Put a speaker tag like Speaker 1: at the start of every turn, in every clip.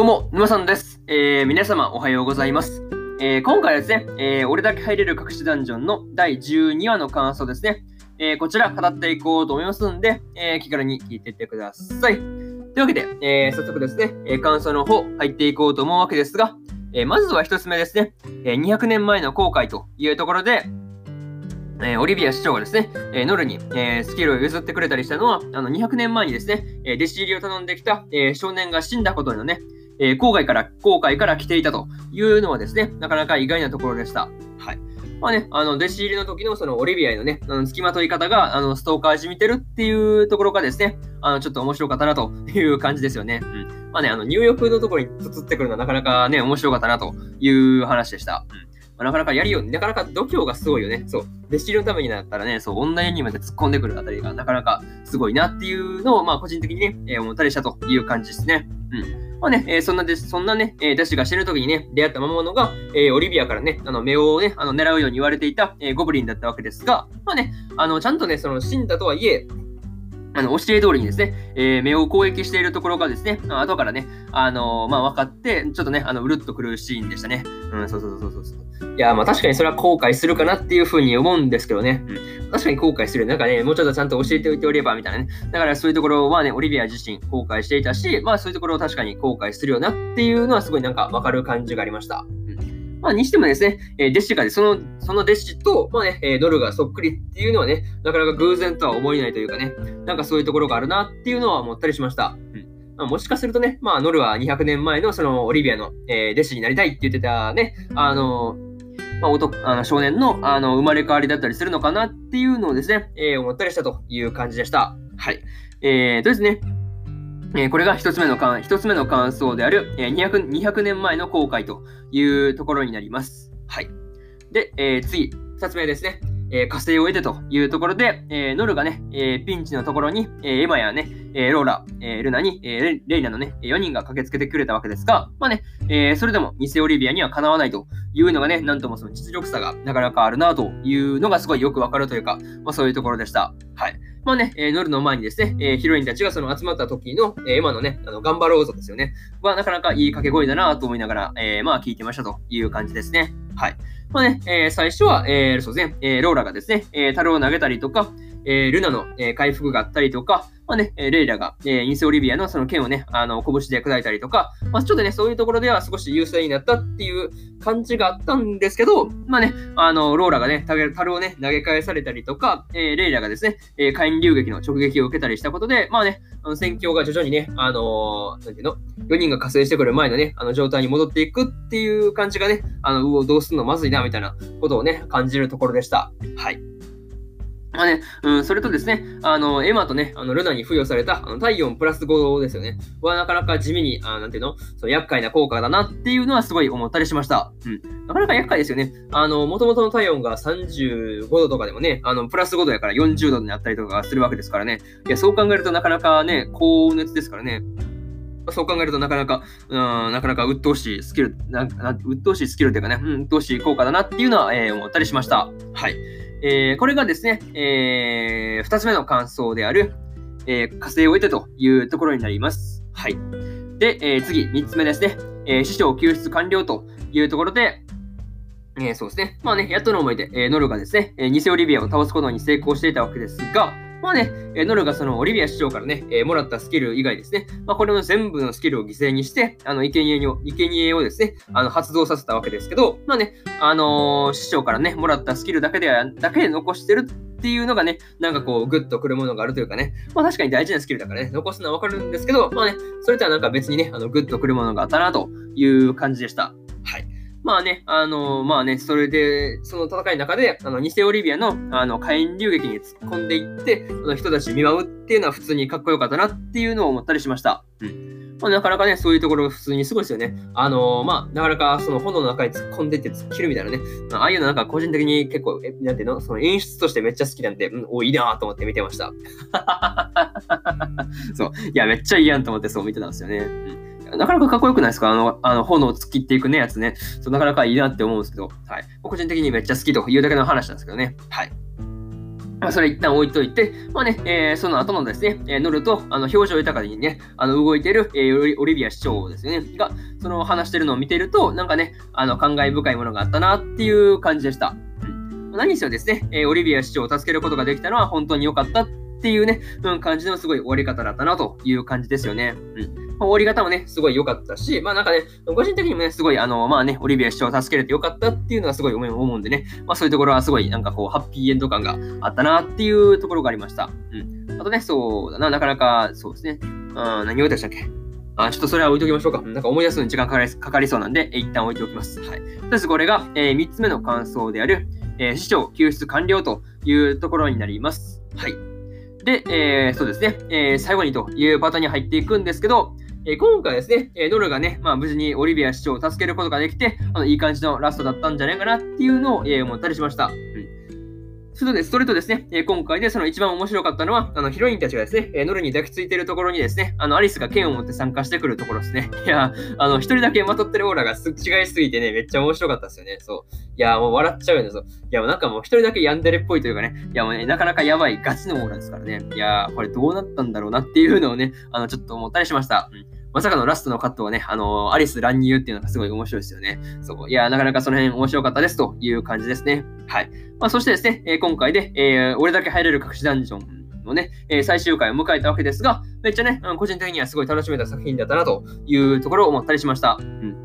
Speaker 1: どうも、沼さんです。えー、皆様おはようございます。えー、今回はですね、えー、俺だけ入れる隠しダンジョンの第12話の感想ですね。えこちら語っていこうと思いますんで、え気軽に聞いていってください。というわけで、え早速ですね、え感想の方入っていこうと思うわけですが、えまずは1つ目ですね、え200年前の後悔というところで、えー、オリビア市長がですね、えー、ノルに、えー、スキルを譲ってくれたりしたのは、あの200年前にですね、え弟子入りを頼んできた、え少年が死んだことのね、え郊外から、郊外から来ていたというのはですね、なかなか意外なところでした。はい。まあね、あの、弟子入りの時のそのオリビアへのね、あの付きまとい方が、あの、ストーカーじみてるっていうところがですね、あの、ちょっと面白かったなという感じですよね。うん。まあね、あの、入浴のところに移ってくるのはなかなかね、面白かったなという話でした。うん。まあ、なかなかやりよう、なかなか度胸がすごいよね。そう。弟子入りのためになったらね、そう、女湯にまで突っ込んでくるあたりがなかなかすごいなっていうのを、まあ、個人的にね、えー、思ったりしたという感じですね。うん。まあね、えー、そんなです、そんなね、えー、ダッシュが死ぬ時にね、出会った魔物が、えー、オリビアからね、あの、目をね、あの、狙うように言われていた、えー、ゴブリンだったわけですが、まあね、あの、ちゃんとね、その、死んだとはいえ、あの、教え通りにですね、えー、目を攻撃しているところがですね、後からね、あのー、まあ、分かって、ちょっとね、あの、うるっとくるシーンでしたね。うん、そうそうそうそうそう。いや、まあ、確かにそれは後悔するかなっていうふうに思うんですけどね。うん、確かに後悔する。なんかね、もうちょっとちゃんと教えておいておれば、みたいなね。だからそういうところはね、オリビア自身後悔していたし、まあ、そういうところを確かに後悔するよなっていうのはすごいなんか分かる感じがありました。まあ、にしてもですね、え、弟子が、ね、その、その弟子と、まあね、えー、ノルがそっくりっていうのはね、なかなか偶然とは思えないというかね、なんかそういうところがあるなっていうのは思ったりしました。うんまあ、もしかするとね、まあ、ノルは200年前のそのオリビアの、えー、弟子になりたいって言ってたね、あのまあ、男あの少年のあの生まれ変わりだったりするのかなっていうのをですね、えー、思ったりしたという感じでした。はい。えー、とですね、え、これが一つ目の感、一つ目の感想である、え、200, 200年前の後悔というところになります。はい。で、えー、次、二つ目ですね。えー、火星を得てというところで、えー、ノルがね、えー、ピンチのところに、えー、エマやね、えー、ローラ、えー、ルナに、えー、レイナのね、4人が駆けつけてくれたわけですが、まあね、えー、それでも偽オリビアにはかなわないというのがね、なんともその実力差がなかなかあるなというのがすごいよくわかるというか、まあそういうところでした。はい。まあね、えー、ノルの前にですね、えー、ヒロインたちがその集まった時の、えー、今のね、あの、頑張ろうぞですよね。は、なかなかいい掛け声だなと思いながら、えー、まあ聞いてましたという感じですね。はい。まあね、えー、最初は、えー、そうですね、えー、ローラがですね、えー、樽を投げたりとか、えー、ルナの、えー、回復があったりとか、まあね、レイラが、えー、インセオリビアのその剣をね、あの、拳で砕いたりとか、まあちょっとね、そういうところでは少し優勢になったっていう感じがあったんですけど、まあね、あの、ローラがね、樽をね、投げ返されたりとか、えー、レイラがですね、えー、火炎流撃の直撃を受けたりしたことで、まあね、あの戦況が徐々にね、あのー、なんていうの、4人が加勢してくる前のね、あの状態に戻っていくっていう感じがね、あの、うお、どうすんのまずいな、みたいなことをね、感じるところでした。はい。まあね、うん、それとですね、あの、エマとね、あの、ルナに付与された、あの、体温プラス5ですよね。は、なかなか地味に、あなんていうの、その厄介な効果だなっていうのはすごい思ったりしました。うん。なかなか厄介ですよね。あの、元々の体温が35度とかでもね、あの、プラス5度やから40度になったりとかするわけですからね。いや、そう考えるとなかなかね、高熱ですからね。そう考えるとなかなか、うん、なかなか鬱陶しいスキル、なな鬱陶しいスキルというかね、うん、鬱陶しい効果だなっていうのは、えー、思ったりしました。はい。えー、これがですね、えー、つ目の感想である、えー、火星を得てというところになります。はい。で、えー、次、3つ目ですね、えー、師匠救出完了というところで、えー、そうですね。まあね、やっとの思いで、えー、ノルがですね、えー、偽オリビアを倒すことに成功していたわけですが、まあね、えノルがそのオリビア市長からね、えもらったスキル以外ですね、まあ、これの全部のスキルを犠牲にして、あの、生贄を、生贄をですね、あの、発動させたわけですけど、まあね、あのー、市長からね、もらったスキルだけでは、だけで残してるっていうのがね、なんかこう、グッとくるものがあるというかね、まあ確かに大事なスキルだからね、残すのはわかるんですけど、まあね、それとはなんか別にね、あの、グッとくるものがあったなという感じでした。はい。まあね、あのー、まあね、それで、その戦いの中で、あの、偽オリビアの、あの、火炎流撃に突っ込んでいって、その人たち見舞うっていうのは普通にかっこよかったなっていうのを思ったりしました。うん。まあ、なかなかね、そういうところ普通にすごいですよね。あのー、まあ、なかなかその炎の中に突っ込んでって切るみたいなね。ああいうのなんか個人的に結構、えなんていうの？その演出としてめっちゃ好きなんで、うん、お、いいなと思って見てました。そう。いや、めっちゃいいやんと思ってそう見てたんですよね。うんなかなかかっこよくないですか？あの、あの炎を突っ切っていくね、やつね。そうなかなかいいなって思うんですけど、はい。個人的にめっちゃ好きというだけの話なんですけどね。はい。まあ、それ一旦置いといて、まあね、えー、その後のですね、えー、乗ると、あの、表情豊かにね、あの、動いてる、えー、オリビア市長ですよね、が、その話してるのを見てると、なんかね、あの、感慨深いものがあったなっていう感じでした。何にせよですね、えー、オリビア市長を助けることができたのは本当に良かったっていうね、うん、感じのすごい終わり方だったなという感じですよね。うんまあ、終わり方もね、すごい良かったし、まあなんかね、個人的にもね、すごい、あの、まあね、オリビア市長を助けれて良かったっていうのはすごい思うんでね、まあそういうところはすごい、なんかこう、ハッピーエンド感があったなっていうところがありました。うん。あとね、そうだな、なかなか、そうですね。うん、何を言いたしたっけ？あちょっとそれは置いときましょうか。なんか思い出すのに時間かかりかかりそうなんで、一旦置いておきます。はい。とりあえずこれが、えー、3つ目の感想である、えー、市長救出完了というところになります。はい。で、えー、そうですね、えー、最後にというパターンに入っていくんですけど、えー、今回ですね、えー、ドルがね、まあ、無事にオリビア市長を助けることができて、あのいい感じのラストだったんじゃないかなっていうのを、えー、思ったりしました。うそれとストレートですね、え今回でその一番面白かったのは、あのヒロインたちがですね、えノルに抱きついてるところにですね、あのアリスが剣を持って参加してくるところですね。いや、あの、一人だけまとってるオーラが違いすぎてね、めっちゃ面白かったですよね。そう。いや、もう笑っちゃうんですよ。いや、もうなんかもう一人だけヤンデレっぽいというかね、いや、もうね、なかなかやばいガチのオーラですからね。いや、これどうなったんだろうなっていうのをね、あの、ちょっと思ったりしました。うんまさかのラストのカットはね、あのー、アリス乱入っていうのがすごい面白いですよね。そう。いや、なかなかその辺面白かったですという感じですね。はい。まあ、そしてですね、えー、今回で、えー、俺だけ入れる隠しダンジョンのね、えー、最終回を迎えたわけですが、めっちゃね、個人的にはすごい楽しめた作品だったなというところを思ったりしました。うん。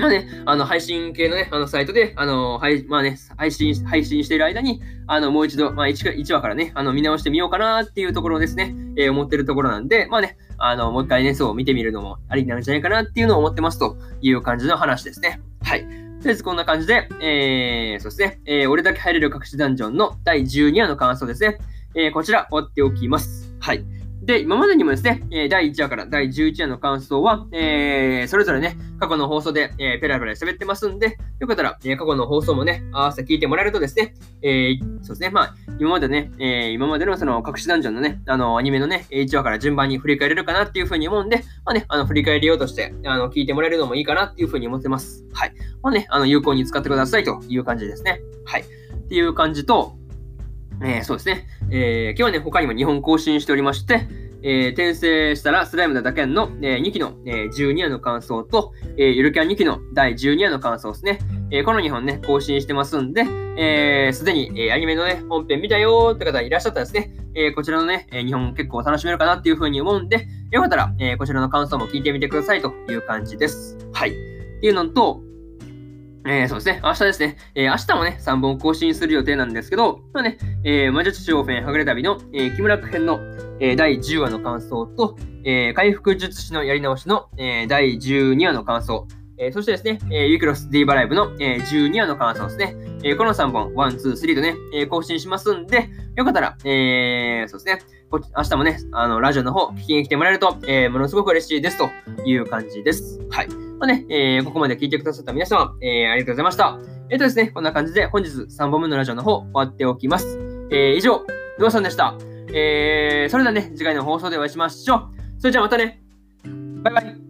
Speaker 1: まあね、あの、配信系のね、あの、サイトで、あの、はい、まあね、配信、配信している間に、あの、もう一度、まあ1、1話からね、あの、見直してみようかなっていうところですね、えー、思ってるところなんで、まあね、あの、もう一回ね、そう見てみるのもありなんじゃないかなっていうのを思ってますという感じの話ですね。はい。とりあえずこんな感じで、えー、そうですね、えー、俺だけ入れる隠しダンジョンの第12話の感想ですね。えー、こちら、終わっておきます。はい。で、今までにもですね、第1話から第11話の感想は、えー、それぞれね、過去の放送で、えー、ペラペラ喋ってますんで、よかったら、えー、過去の放送もね、合わせて聞いてもらえるとですね、えー、そうですね、まあ、今までね、えー、今までのその隠しダンジョンのね、あの、アニメのね、1話から順番に振り返れるかなっていうふうに思うんで、まあね、あの、振り返りようとして、あの、聞いてもらえるのもいいかなっていうふうに思ってます。はい。まあね、あの、有効に使ってくださいという感じですね。はい。っていう感じと、えー、そうですね、えー、今日はね、他にも2本更新しておりまして、えー、転生したらスライムなだけの、えー、2期の、えー、12話の感想と、えー、ゆるキャン2期の第12話の感想ですね。えー、この2本ね、更新してますんで、えー、すでに、えー、アニメのね、本編見たよーって方いらっしゃったらですね、えー、こちらのね、えー、2本結構楽しめるかなっていうふうに思うんで、よかったら、えー、こちらの感想も聞いてみてくださいという感じです。はい。っていうのと、えー、そうですね。明日ですね。えー、明日もね、3本更新する予定なんですけど、まあね、えー、魔術師オフェンはぐれ旅の、えー、木村編の、えー、第10話の感想と、えー、回復術師のやり直しの、えー、第12話の感想、えー、そしてですね、えー、ユキロス D バライブの、えー、12話の感想ですね。えー、この3本、1、2、3とね、えー、更新しますんで、よかったら、えー、そうですね、こ明日もね、あの、ラジオの方、聞きに来てもらえると、えー、ものすごく嬉しいですという感じです。はい。まあね、えー、ここまで聞いてくださった皆様、えー、ありがとうございました。えっ、ー、とですね、こんな感じで本日3本目のラジオの方終わっておきます。えー、以上、ノアさんでした。えー、それではね、次回の放送でお会いしましょう。それじゃあまたね。バイバイ。